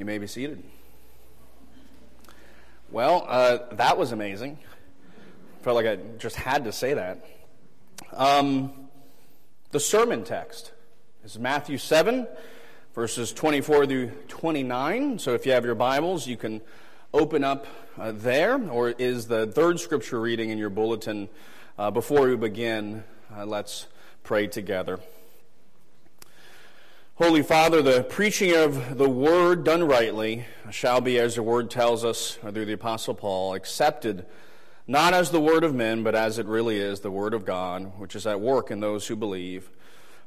You may be seated. Well, uh, that was amazing. Felt like I just had to say that. Um, the sermon text is Matthew 7, verses 24 through 29. So if you have your Bibles, you can open up uh, there, or is the third scripture reading in your bulletin. Uh, before we begin, uh, let's pray together. Holy Father, the preaching of the word done rightly shall be, as the word tells us through the Apostle Paul, accepted not as the word of men, but as it really is, the word of God, which is at work in those who believe.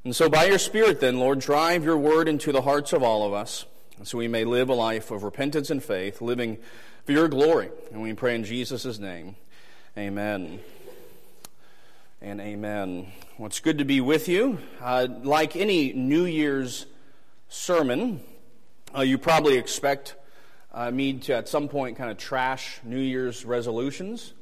And so, by your Spirit, then, Lord, drive your word into the hearts of all of us, so we may live a life of repentance and faith, living for your glory. And we pray in Jesus' name. Amen. And amen. Well, it's good to be with you. Uh, like any New Year's sermon, uh, you probably expect uh, me to at some point kind of trash New Year's resolutions.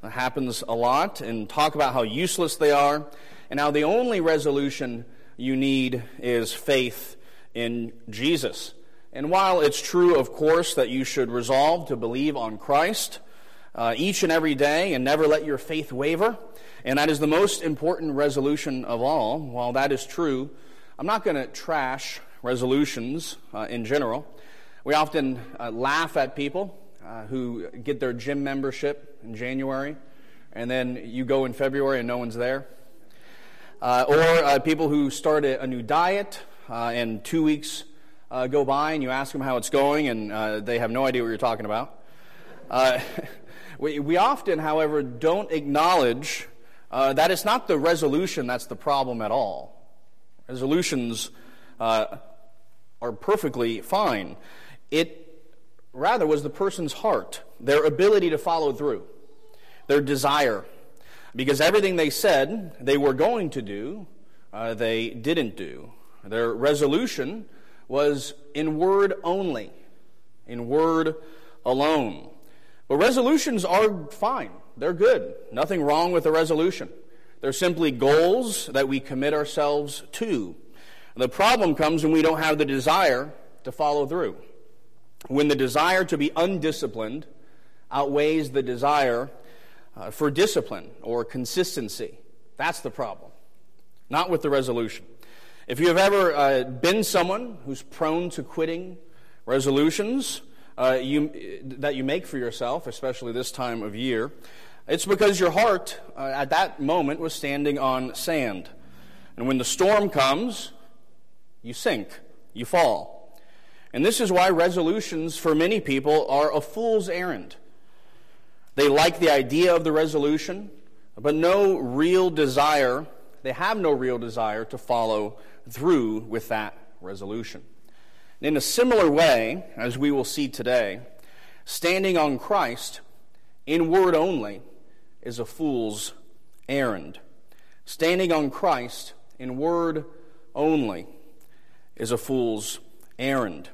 That happens a lot and talk about how useless they are and how the only resolution you need is faith in Jesus. And while it's true, of course, that you should resolve to believe on Christ uh, each and every day and never let your faith waver, and that is the most important resolution of all. While that is true, I'm not going to trash resolutions uh, in general. We often uh, laugh at people uh, who get their gym membership in January, and then you go in February and no one's there. Uh, or uh, people who start a, a new diet, uh, and two weeks go by, and you ask them how it's going, and they have no idea what you're talking about. we, we often, however, don't acknowledge uh, that it's not the resolution that's the problem at all. Resolutions uh, are perfectly fine. It rather was the person's heart, their ability to follow through, their desire. Because everything they said they were going to do, uh, they didn't do. Their resolution was in word only, in word alone. But resolutions are fine. They're good. Nothing wrong with the resolution. They're simply goals that we commit ourselves to. The problem comes when we don't have the desire to follow through. When the desire to be undisciplined outweighs the desire uh, for discipline or consistency. That's the problem, not with the resolution. If you have ever uh, been someone who's prone to quitting resolutions uh, you, that you make for yourself, especially this time of year, it's because your heart uh, at that moment was standing on sand. And when the storm comes, you sink, you fall. And this is why resolutions for many people are a fool's errand. They like the idea of the resolution, but no real desire, they have no real desire to follow through with that resolution. And In a similar way, as we will see today, standing on Christ in word only is a fool's errand. Standing on Christ in word only is a fool's errand.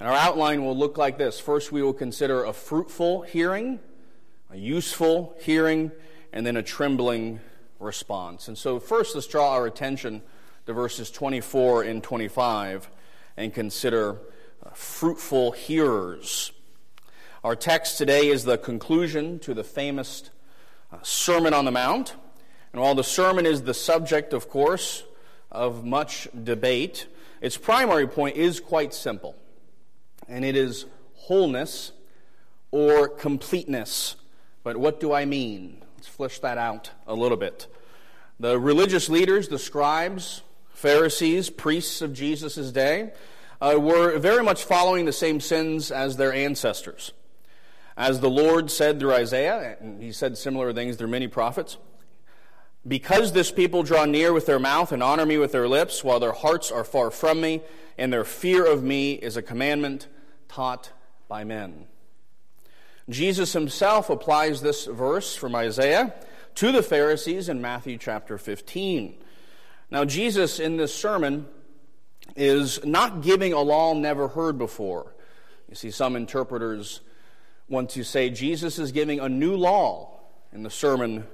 And our outline will look like this. First, we will consider a fruitful hearing, a useful hearing, and then a trembling response. And so, first, let's draw our attention to verses 24 and 25 and consider uh, fruitful hearers. Our text today is the conclusion to the famous Sermon on the Mount. And while the sermon is the subject, of course, of much debate, its primary point is quite simple, and it is wholeness or completeness. But what do I mean? Let's flesh that out a little bit. The religious leaders, the scribes, Pharisees, priests of Jesus' day, uh, were very much following the same sins as their ancestors. As the Lord said through Isaiah, and he said similar things through many prophets, because this people draw near with their mouth and honor me with their lips, while their hearts are far from me, and their fear of me is a commandment taught by men. Jesus himself applies this verse from Isaiah to the Pharisees in Matthew chapter 15. Now, Jesus in this sermon is not giving a law never heard before. You see, some interpreters want to say Jesus is giving a new law in the Sermon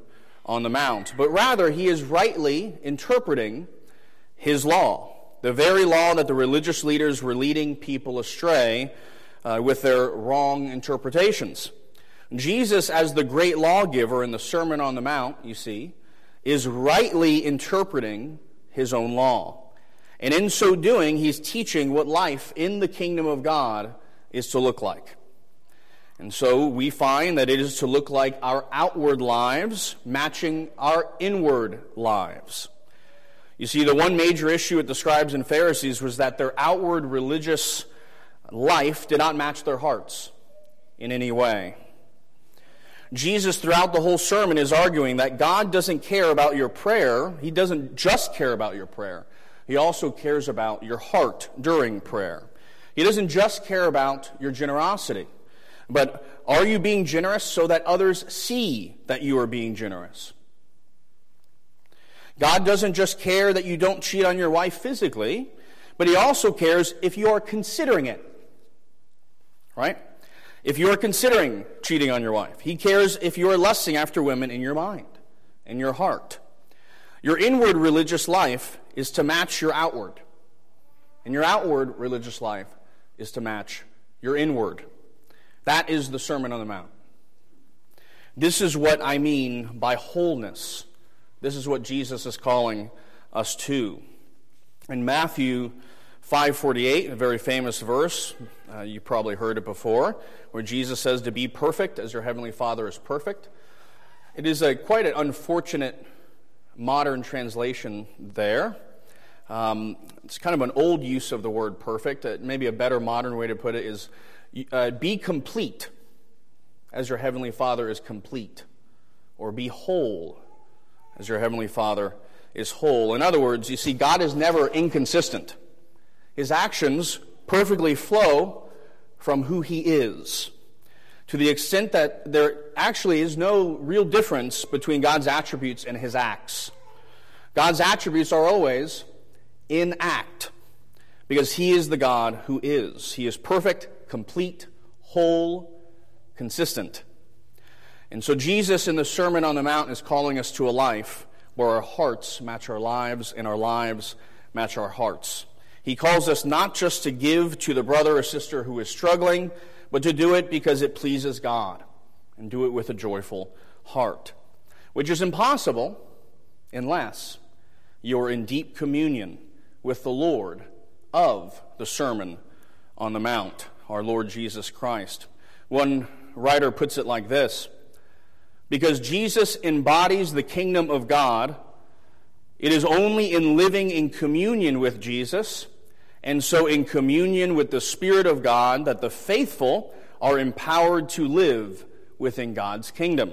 on the Mount, but rather he is rightly interpreting his law. the very law that the religious leaders were leading people astray uh, with their wrong interpretations. Jesus, as the great lawgiver in the Sermon on the Mount, you see, is rightly interpreting his own law. And in so doing, he's teaching what life in the kingdom of God is to look like. And so we find that it is to look like our outward lives matching our inward lives. You see, the one major issue with the scribes and Pharisees was that their outward religious life did not match their hearts in any way. Jesus, throughout the whole sermon, is arguing that God doesn't care about your prayer. He doesn't just care about your prayer, He also cares about your heart during prayer. He doesn't just care about your generosity, but are you being generous so that others see that you are being generous? God doesn't just care that you don't cheat on your wife physically, but He also cares if you are considering it. Right? If you are considering cheating on your wife, He cares if you are lusting after women in your mind, in your heart. Your inward religious life is to match your outward, and your outward religious life is to match your inward. That is the Sermon on the Mount. This is what I mean by wholeness. This is what Jesus is calling us to. In Matthew 548, a very famous verse, uh, you probably heard it before, where Jesus says to be perfect as your heavenly Father is perfect. It is a, quite an unfortunate modern translation there. Um, it's kind of an old use of the word perfect. Uh, maybe a better modern way to put it is uh, be complete as your heavenly Father is complete, or be whole as your heavenly Father is whole. In other words, you see, God is never inconsistent. His actions perfectly flow from who He is. To the extent that there actually is no real difference between God's attributes and His acts. God's attributes are always in act because He is the God who is. He is perfect, complete, whole, consistent. And so Jesus in the Sermon on the Mount is calling us to a life where our hearts match our lives and our lives match our hearts. He calls us not just to give to the brother or sister who is struggling, but to do it because it pleases God and do it with a joyful heart, which is impossible unless you're in deep communion with the Lord of the Sermon on the Mount our Lord Jesus Christ. One writer puts it like this Because Jesus embodies the kingdom of God, it is only in living in communion with Jesus, and so in communion with the Spirit of God, that the faithful are empowered to live within God's kingdom.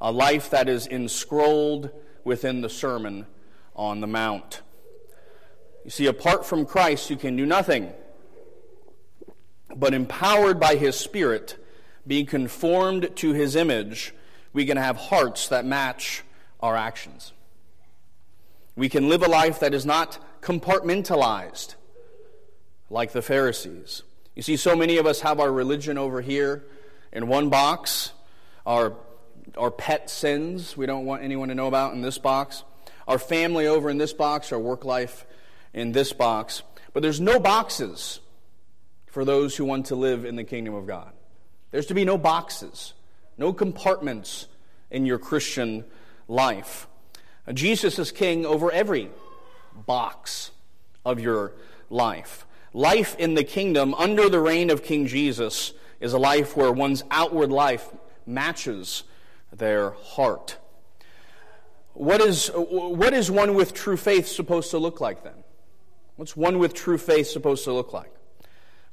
A life that is enscrolled within the Sermon on the Mount. You see, apart from Christ, you can do nothing but empowered by His Spirit, being conformed to His image, we can have hearts that match our actions. We can live a life that is not compartmentalized like the Pharisees. You see, so many of us have our religion over here in one box, our, our pet sins we don't want anyone to know about in this box, our family over in this box, our work life in this box. But there's no boxes for those who want to live in the kingdom of God. There's to be no boxes, no compartments in your Christian life. Jesus is king over every box of your life. Life in the kingdom under the reign of King Jesus is a life where one's outward life matches their heart. What is, what is one with true faith supposed to look like then? What's one with true faith supposed to look like?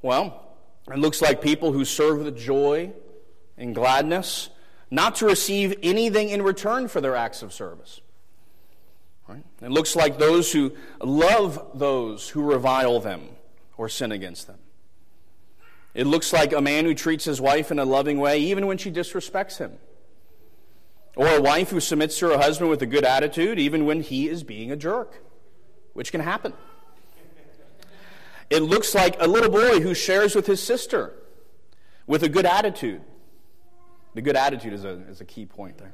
Well, it looks like people who serve with joy and gladness, not to receive anything in return for their acts of service. Right? It looks like those who love those who revile them or sin against them. It looks like a man who treats his wife in a loving way even when she disrespects him. Or a wife who submits to her husband with a good attitude even when he is being a jerk, which can happen. It looks like a little boy who shares with his sister with a good attitude. The good attitude is a, is a key point there.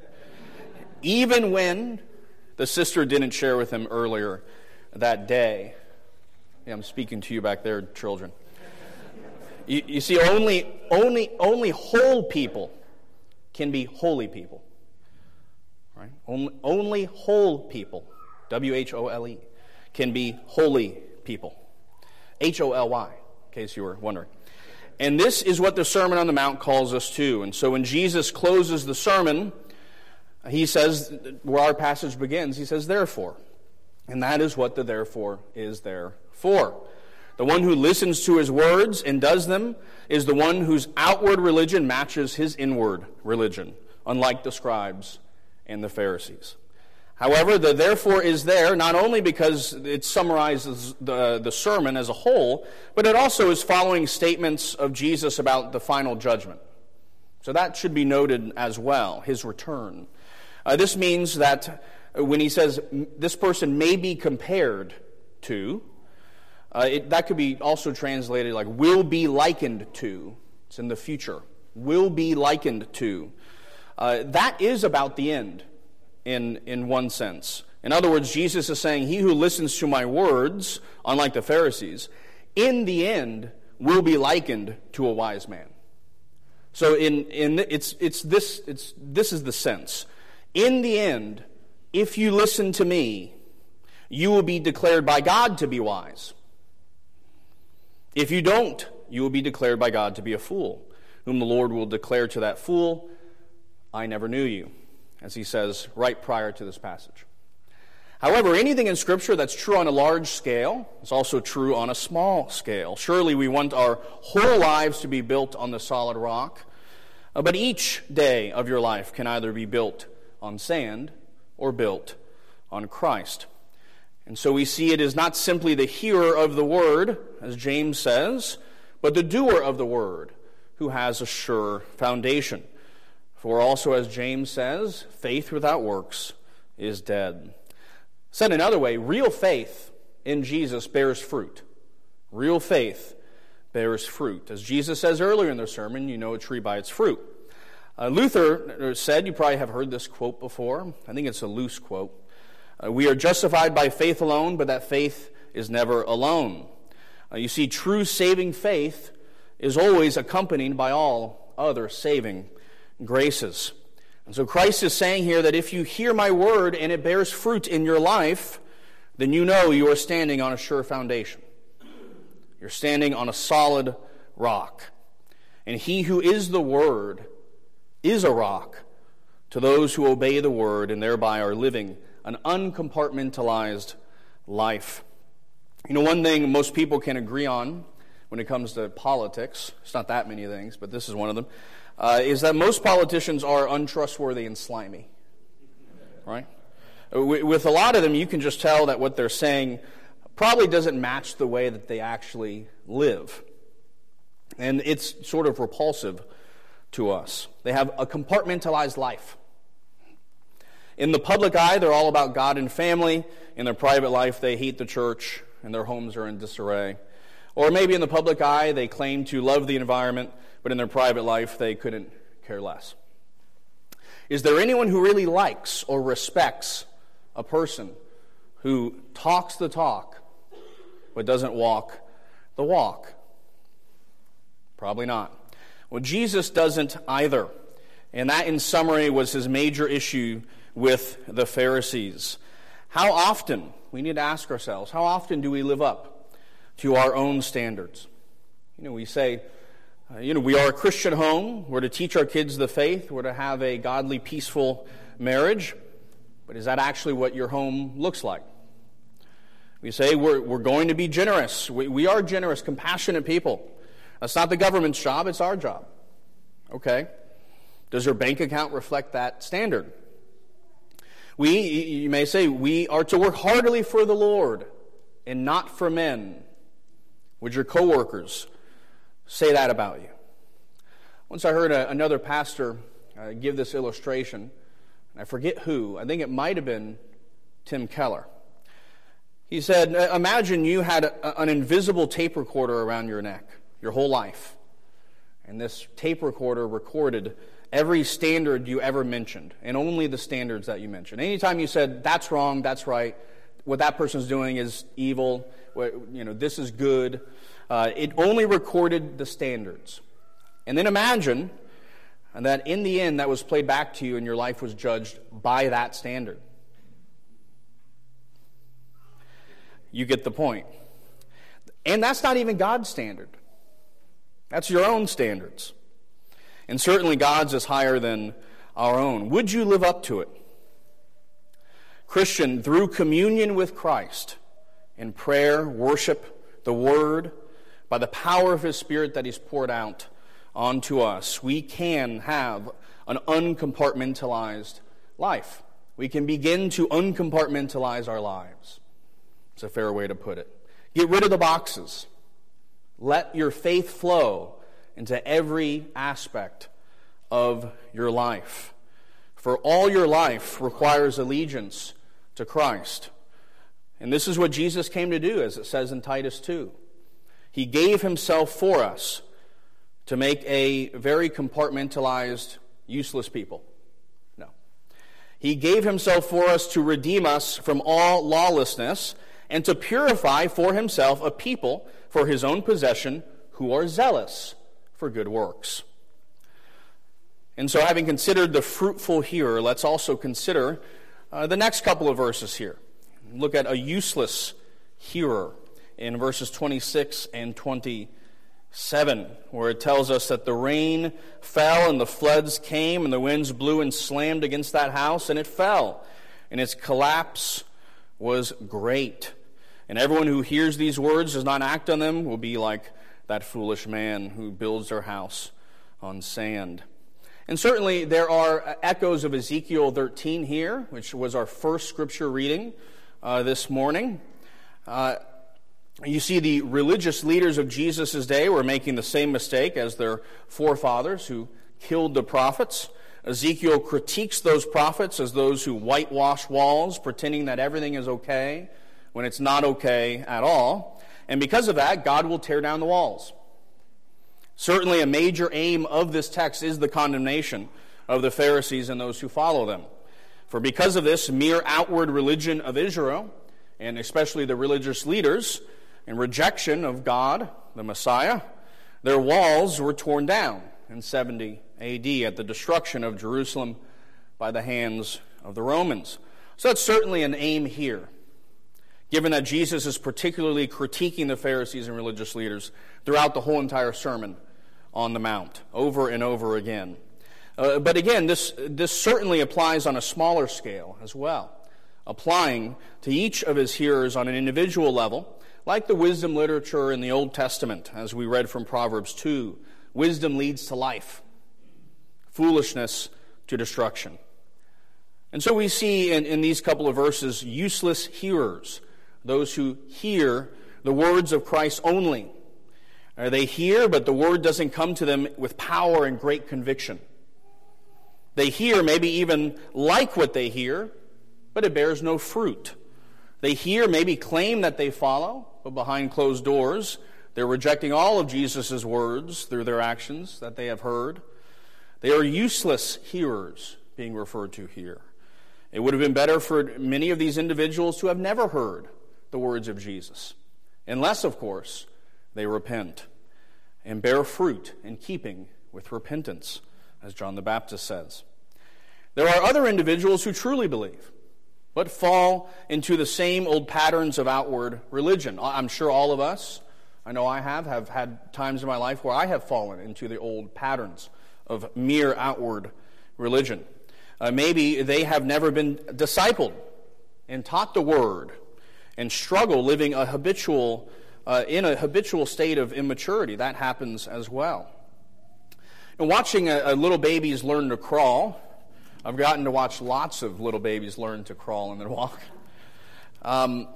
Even when the sister didn't share with him earlier that day. Yeah, I'm speaking to you back there, children. You, you see, only, only, only whole people can be holy people. Right? Only, only whole people, W H O L E, can be holy people. H O L Y, in case you were wondering. And this is what the Sermon on the Mount calls us to. And so when Jesus closes the sermon, he says, where our passage begins, he says, therefore. And that is what the therefore is there for. The one who listens to his words and does them is the one whose outward religion matches his inward religion, unlike the scribes and the Pharisees. However, the therefore is there not only because it summarizes the, the sermon as a whole, but it also is following statements of Jesus about the final judgment. So that should be noted as well, his return. Uh, this means that when he says this person may be compared to, uh, it, that could be also translated like will be likened to. It's in the future. Will be likened to. Uh, that is about the end in, in one sense. In other words, Jesus is saying, He who listens to my words, unlike the Pharisees, in the end will be likened to a wise man. So in, in it's, it's this, it's, this is the sense. In the end, if you listen to me, you will be declared by God to be wise. If you don't, you will be declared by God to be a fool, whom the Lord will declare to that fool, I never knew you, as he says right prior to this passage. However, anything in Scripture that's true on a large scale is also true on a small scale. Surely we want our whole lives to be built on the solid rock, uh, but each day of your life can either be built on sand or built on Christ. And so we see it is not simply the hearer of the word, as James says, but the doer of the word who has a sure foundation. For also, as James says, faith without works is dead. Said another way, real faith in Jesus bears fruit. Real faith bears fruit. As Jesus says earlier in the sermon, you know a tree by its fruit. Uh, Luther said, you probably have heard this quote before. I think it's a loose quote. Uh, we are justified by faith alone, but that faith is never alone. Uh, you see, true saving faith is always accompanied by all other saving graces. And so Christ is saying here that if you hear my word and it bears fruit in your life, then you know you are standing on a sure foundation. You're standing on a solid rock. And he who is the word is a rock to those who obey the word and thereby are living an uncompartmentalized life. You know, one thing most people can agree on when it comes to politics, it's not that many things, but this is one of them, uh, is that most politicians are untrustworthy and slimy. Right? With a lot of them, you can just tell that what they're saying probably doesn't match the way that they actually live. And it's sort of repulsive to us. They have a compartmentalized life. In the public eye, they're all about God and family. In their private life, they hate the church and their homes are in disarray. Or maybe in the public eye, they claim to love the environment, but in their private life, they couldn't care less. Is there anyone who really likes or respects a person who talks the talk but doesn't walk the walk? Probably not. Well, Jesus doesn't either. And that, in summary, was his major issue with the Pharisees. How often, we need to ask ourselves, how often do we live up to our own standards? You know, we say, uh, you know, we are a Christian home. We're to teach our kids the faith. We're to have a godly, peaceful marriage. But is that actually what your home looks like? We say we're, we're going to be generous. We, we are generous, compassionate people. That's not the government's job, it's our job. Okay? Does your bank account reflect that standard? We, you may say, we are to work heartily for the Lord and not for men. Would your coworkers say that about you? Once I heard a, another pastor uh, give this illustration, and I forget who. I think it might have been Tim Keller. He said, Imagine you had a, an invisible tape recorder around your neck your whole life, and this tape recorder recorded every standard you ever mentioned, and only the standards that you mentioned. Anytime you said, that's wrong, that's right, what that person's doing is evil, you know, this is good. Uh, it only recorded the standards. And then imagine that in the end, that was played back to you and your life was judged by that standard. You get the point. And that's not even God's standard, that's your own standards. And certainly God's is higher than our own. Would you live up to it? Christian, through communion with Christ, in prayer, worship, the Word, by the power of His Spirit that He's poured out onto us, we can have an uncompartmentalized life. We can begin to uncompartmentalize our lives. It's a fair way to put it. Get rid of the boxes. Let your faith flow into every aspect of your life. For all your life requires allegiance to Christ. And this is what Jesus came to do, as it says in Titus 2. He gave himself for us to make a very compartmentalized, useless people. No. He gave himself for us to redeem us from all lawlessness and to purify for himself a people for his own possession who are zealous for good works. And so, having considered the fruitful hearer, let's also consider uh, the next couple of verses here. Look at a useless hearer in verses 26 and 27, where it tells us that the rain fell and the floods came and the winds blew and slammed against that house and it fell, and its collapse was great. And everyone who hears these words does not act on them will be like that foolish man who builds their house on sand. And certainly there are echoes of Ezekiel 13 here, which was our first scripture reading uh, this morning. Uh, you see, the religious leaders of Jesus' day were making the same mistake as their forefathers who killed the prophets. Ezekiel critiques those prophets as those who whitewash walls, pretending that everything is okay when it's not okay at all. And because of that, God will tear down the walls. Certainly, a major aim of this text is the condemnation of the Pharisees and those who follow them. For because of this mere outward religion of Israel, and especially the religious leaders, in rejection of God, the Messiah, their walls were torn down in 70 AD at the destruction of Jerusalem by the hands of the Romans. So that's certainly an aim here, given that Jesus is particularly critiquing the Pharisees and religious leaders throughout the whole entire sermon on the Mount over and over again. Uh, but again, this, this certainly applies on a smaller scale as well, applying to each of his hearers on an individual level, like the wisdom literature in the Old Testament, as we read from Proverbs 2. Wisdom leads to life, foolishness to destruction. And so we see in, in these couple of verses useless hearers, those who hear the words of Christ only or they hear, but the word doesn't come to them with power and great conviction. They hear, maybe even like what they hear, but it bears no fruit. They hear, maybe claim that they follow, but behind closed doors, they're rejecting all of Jesus' words through their actions that they have heard. They are useless hearers being referred to here. It would have been better for many of these individuals to have never heard the words of Jesus, unless, of course, they repent and bear fruit in keeping with repentance, as John the Baptist says. There are other individuals who truly believe, but fall into the same old patterns of outward religion. I'm sure all of us, I know I have, have had times in my life where I have fallen into the old patterns of mere outward religion. Uh, maybe they have never been discipled and taught the word and struggle living a habitual uh, in a habitual state of immaturity. That happens as well. And watching a, a little babies learn to crawl, I've gotten to watch lots of little babies learn to crawl and then walk. Um,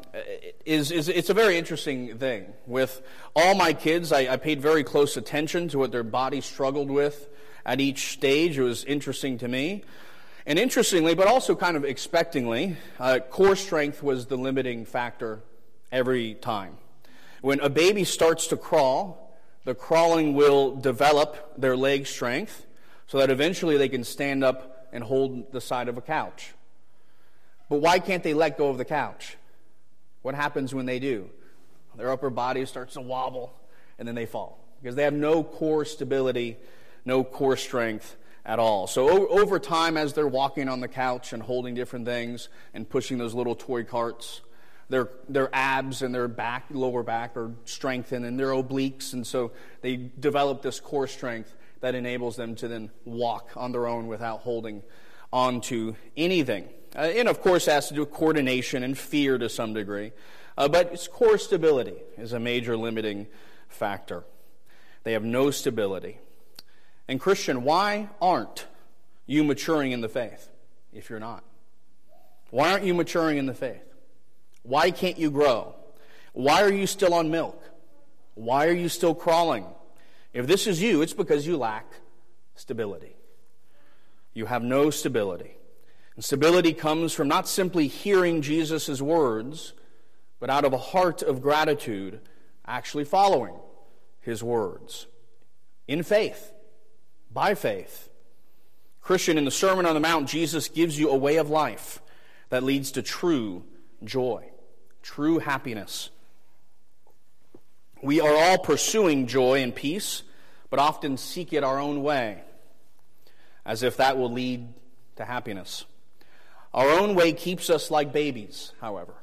is, is it's a very interesting thing. With all my kids, I, I, paid very close attention to what their body struggled with at each stage. It was interesting to me. And interestingly, but also kind of expectingly, uh, core strength was the limiting factor every time. When a baby starts to crawl, the crawling will develop their leg strength so that eventually they can stand up and hold the side of a couch. But why can't they let go of the couch? What happens when they do? Their upper body starts to wobble and then they fall because they have no core stability, no core strength at all. So o- over time, as they're walking on the couch and holding different things and pushing those little toy carts, their, their abs and their back, lower back are strengthened and their obliques, and so they develop this core strength that enables them to then walk on their own without holding onto anything. Uh, and of course, it has to do with coordination and fear to some degree. Uh, but its core stability is a major limiting factor. They have no stability. And, Christian, why aren't you maturing in the faith if you're not? Why aren't you maturing in the faith? Why can't you grow? Why are you still on milk? Why are you still crawling? If this is you, it's because you lack stability. You have no stability. And stability comes from not simply hearing Jesus' words, but out of a heart of gratitude, actually following his words in faith, by faith. Christian, in the Sermon on the Mount, Jesus gives you a way of life that leads to true joy, true happiness. We are all pursuing joy and peace, but often seek it our own way, as if that will lead to happiness. Our own way keeps us like babies, however,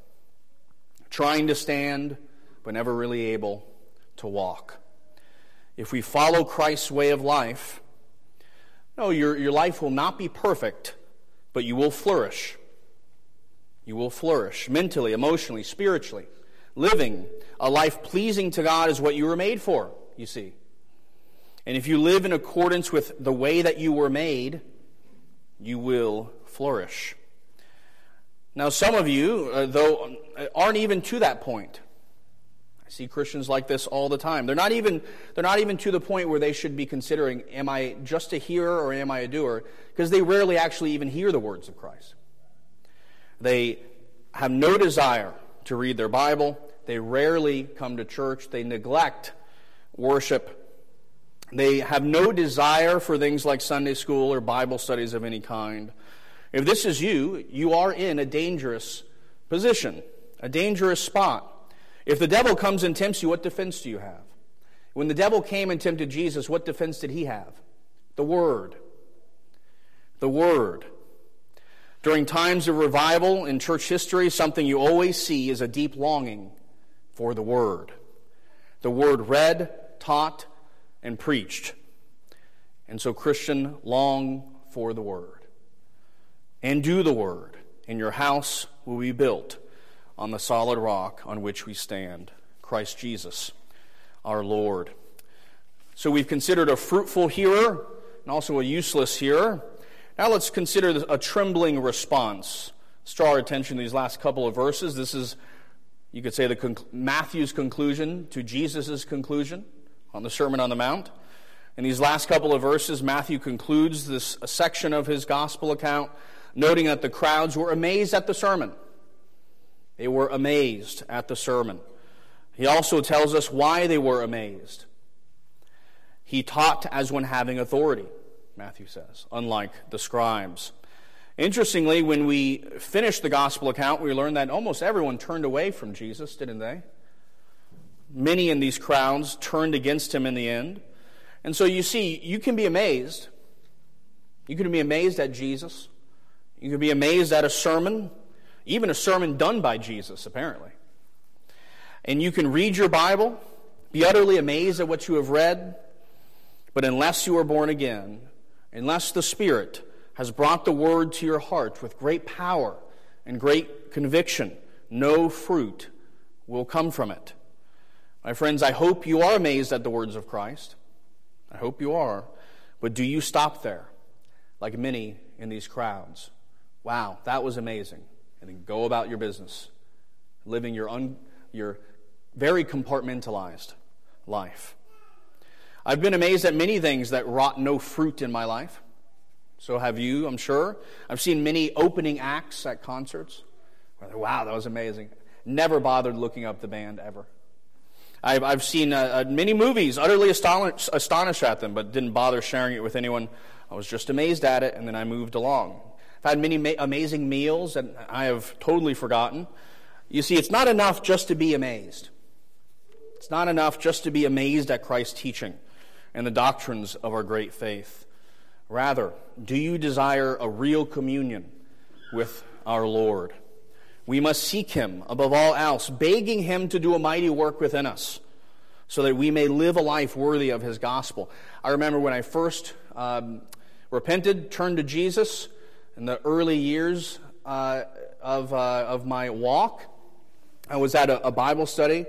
trying to stand, but never really able to walk. If we follow Christ's way of life, no, your, your life will not be perfect, but you will flourish. You will flourish mentally, emotionally, spiritually. Living a life pleasing to God is what you were made for, you see. And if you live in accordance with the way that you were made, you will flourish. Now, some of you, uh, though, aren't even to that point. See Christians like this all the time. They're not even, they're not even to the point where they should be considering, am I just a hearer or am I a doer? Because they rarely actually even hear the words of Christ. They have no desire to read their Bible. They rarely come to church. They neglect worship. They have no desire for things like Sunday school or Bible studies of any kind. If this is you, you are in a dangerous position, a dangerous spot. If the devil comes and tempts you, what defense do you have? When the devil came and tempted Jesus, what defense did he have? The Word. The Word. During times of revival in church history, something you always see is a deep longing for the Word. The Word read, taught, and preached. And so, Christian, long for the Word. And do the Word, and your house will be built on the solid rock on which we stand Christ Jesus, our Lord. So we've considered a fruitful hearer and also a useless hearer. Now let's consider a trembling response. Let's draw our attention to these last couple of verses. This is, you could say, the conc- Matthew's conclusion to Jesus' conclusion on the Sermon on the Mount. In these last couple of verses, Matthew concludes this section of his gospel account, noting that the crowds were amazed at the sermon. They were amazed at the sermon. He also tells us why they were amazed. He taught as one having authority, Matthew says, unlike the scribes. Interestingly, when we finish the gospel account, we learn that almost everyone turned away from Jesus, didn't they? Many in these crowds turned against him in the end. And so you see, you can be amazed. You can be amazed at Jesus. You can be amazed at a sermon even a sermon done by Jesus, apparently. And you can read your Bible, be utterly amazed at what you have read, but unless you are born again, unless the Spirit has brought the Word to your heart with great power and great conviction, no fruit will come from it. My friends, I hope you are amazed at the words of Christ. I hope you are. But do you stop there, like many in these crowds? Wow, that was amazing and then go about your business, living your, un, your very compartmentalized life. I've been amazed at many things that wrought no fruit in my life. So have you, I'm sure. I've seen many opening acts at concerts. Wow, that was amazing. Never bothered looking up the band ever. I've, I've seen uh, uh, many movies, utterly astonished, astonished at them, but didn't bother sharing it with anyone. I was just amazed at it, and then I moved along. Had many ma- amazing meals and I have totally forgotten. You see, it's not enough just to be amazed. It's not enough just to be amazed at Christ's teaching and the doctrines of our great faith. Rather, do you desire a real communion with our Lord? We must seek Him above all else, begging Him to do a mighty work within us so that we may live a life worthy of His gospel. I remember when I first um, repented, turned to Jesus in the early years uh, of, uh, of my walk. I was at a, a Bible study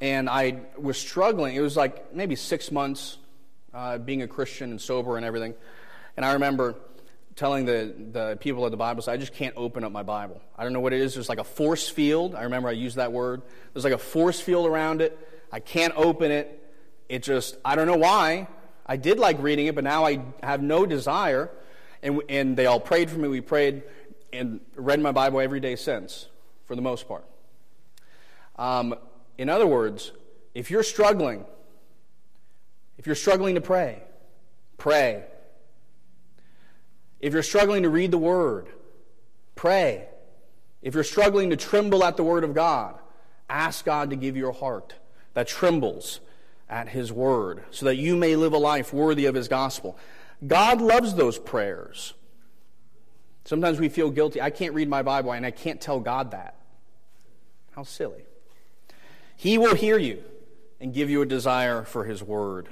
and I was struggling. It was like maybe six months uh, being a Christian and sober and everything. And I remember telling the, the people at the Bible, study, I just can't open up my Bible. I don't know what it is. There's like a force field. I remember I used that word. There's like a force field around it. I can't open it. It just, I don't know why. I did like reading it, but now I have no desire. And, and they all prayed for me. We prayed and read my Bible every day since, for the most part. Um, in other words, if you're struggling, if you're struggling to pray, pray. If you're struggling to read the Word, pray. If you're struggling to tremble at the Word of God, ask God to give you a heart that trembles at His Word so that you may live a life worthy of His gospel. God loves those prayers. Sometimes we feel guilty. I can't read my Bible and I can't tell God that. How silly. He will hear you and give you a desire for His word.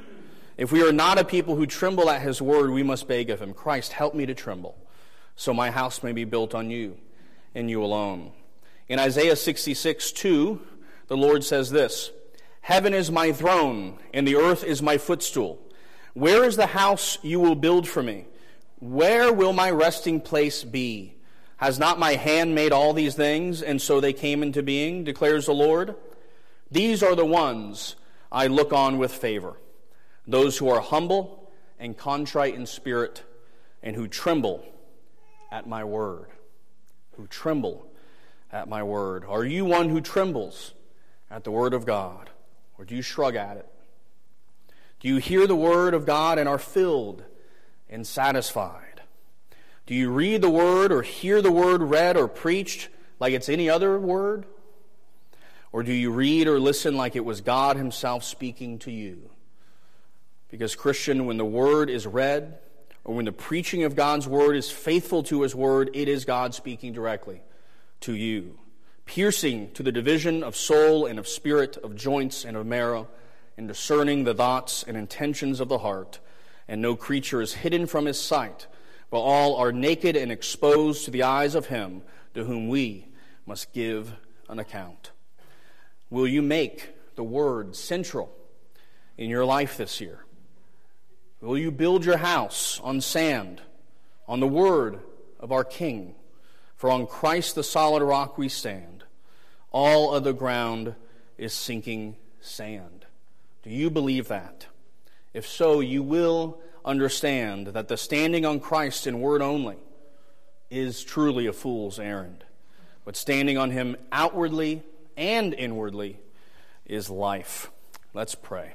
If we are not a people who tremble at His word, we must beg of Him Christ, help me to tremble, so my house may be built on you and you alone. In Isaiah 66 2, the Lord says this Heaven is my throne, and the earth is my footstool. Where is the house you will build for me? Where will my resting place be? Has not my hand made all these things, and so they came into being, declares the Lord? These are the ones I look on with favor those who are humble and contrite in spirit, and who tremble at my word. Who tremble at my word. Are you one who trembles at the word of God, or do you shrug at it? Do you hear the word of God and are filled and satisfied? Do you read the word or hear the word read or preached like it's any other word? Or do you read or listen like it was God Himself speaking to you? Because, Christian, when the Word is read, or when the preaching of God's Word is faithful to His Word, it is God speaking directly to you, piercing to the division of soul and of spirit, of joints and of marrow, and discerning the thoughts and intentions of the heart. And no creature is hidden from His sight, but all are naked and exposed to the eyes of Him to whom we must give an account. Will you make the Word central in your life this year? Will you build your house on sand, on the Word of our King? For on Christ the solid rock we stand. All other ground is sinking sand. Do you believe that? If so, you will understand that the standing on Christ in word only is truly a fool's errand. But standing on Him outwardly and inwardly is life. Let's pray.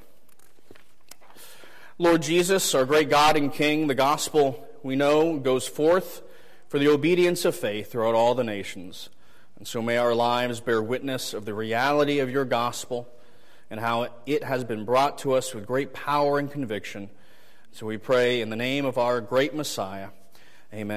Lord Jesus, our great God and King, the gospel we know goes forth for the obedience of faith throughout all the nations. And so may our lives bear witness of the reality of your gospel and how it has been brought to us with great power and conviction. So we pray in the name of our great Messiah.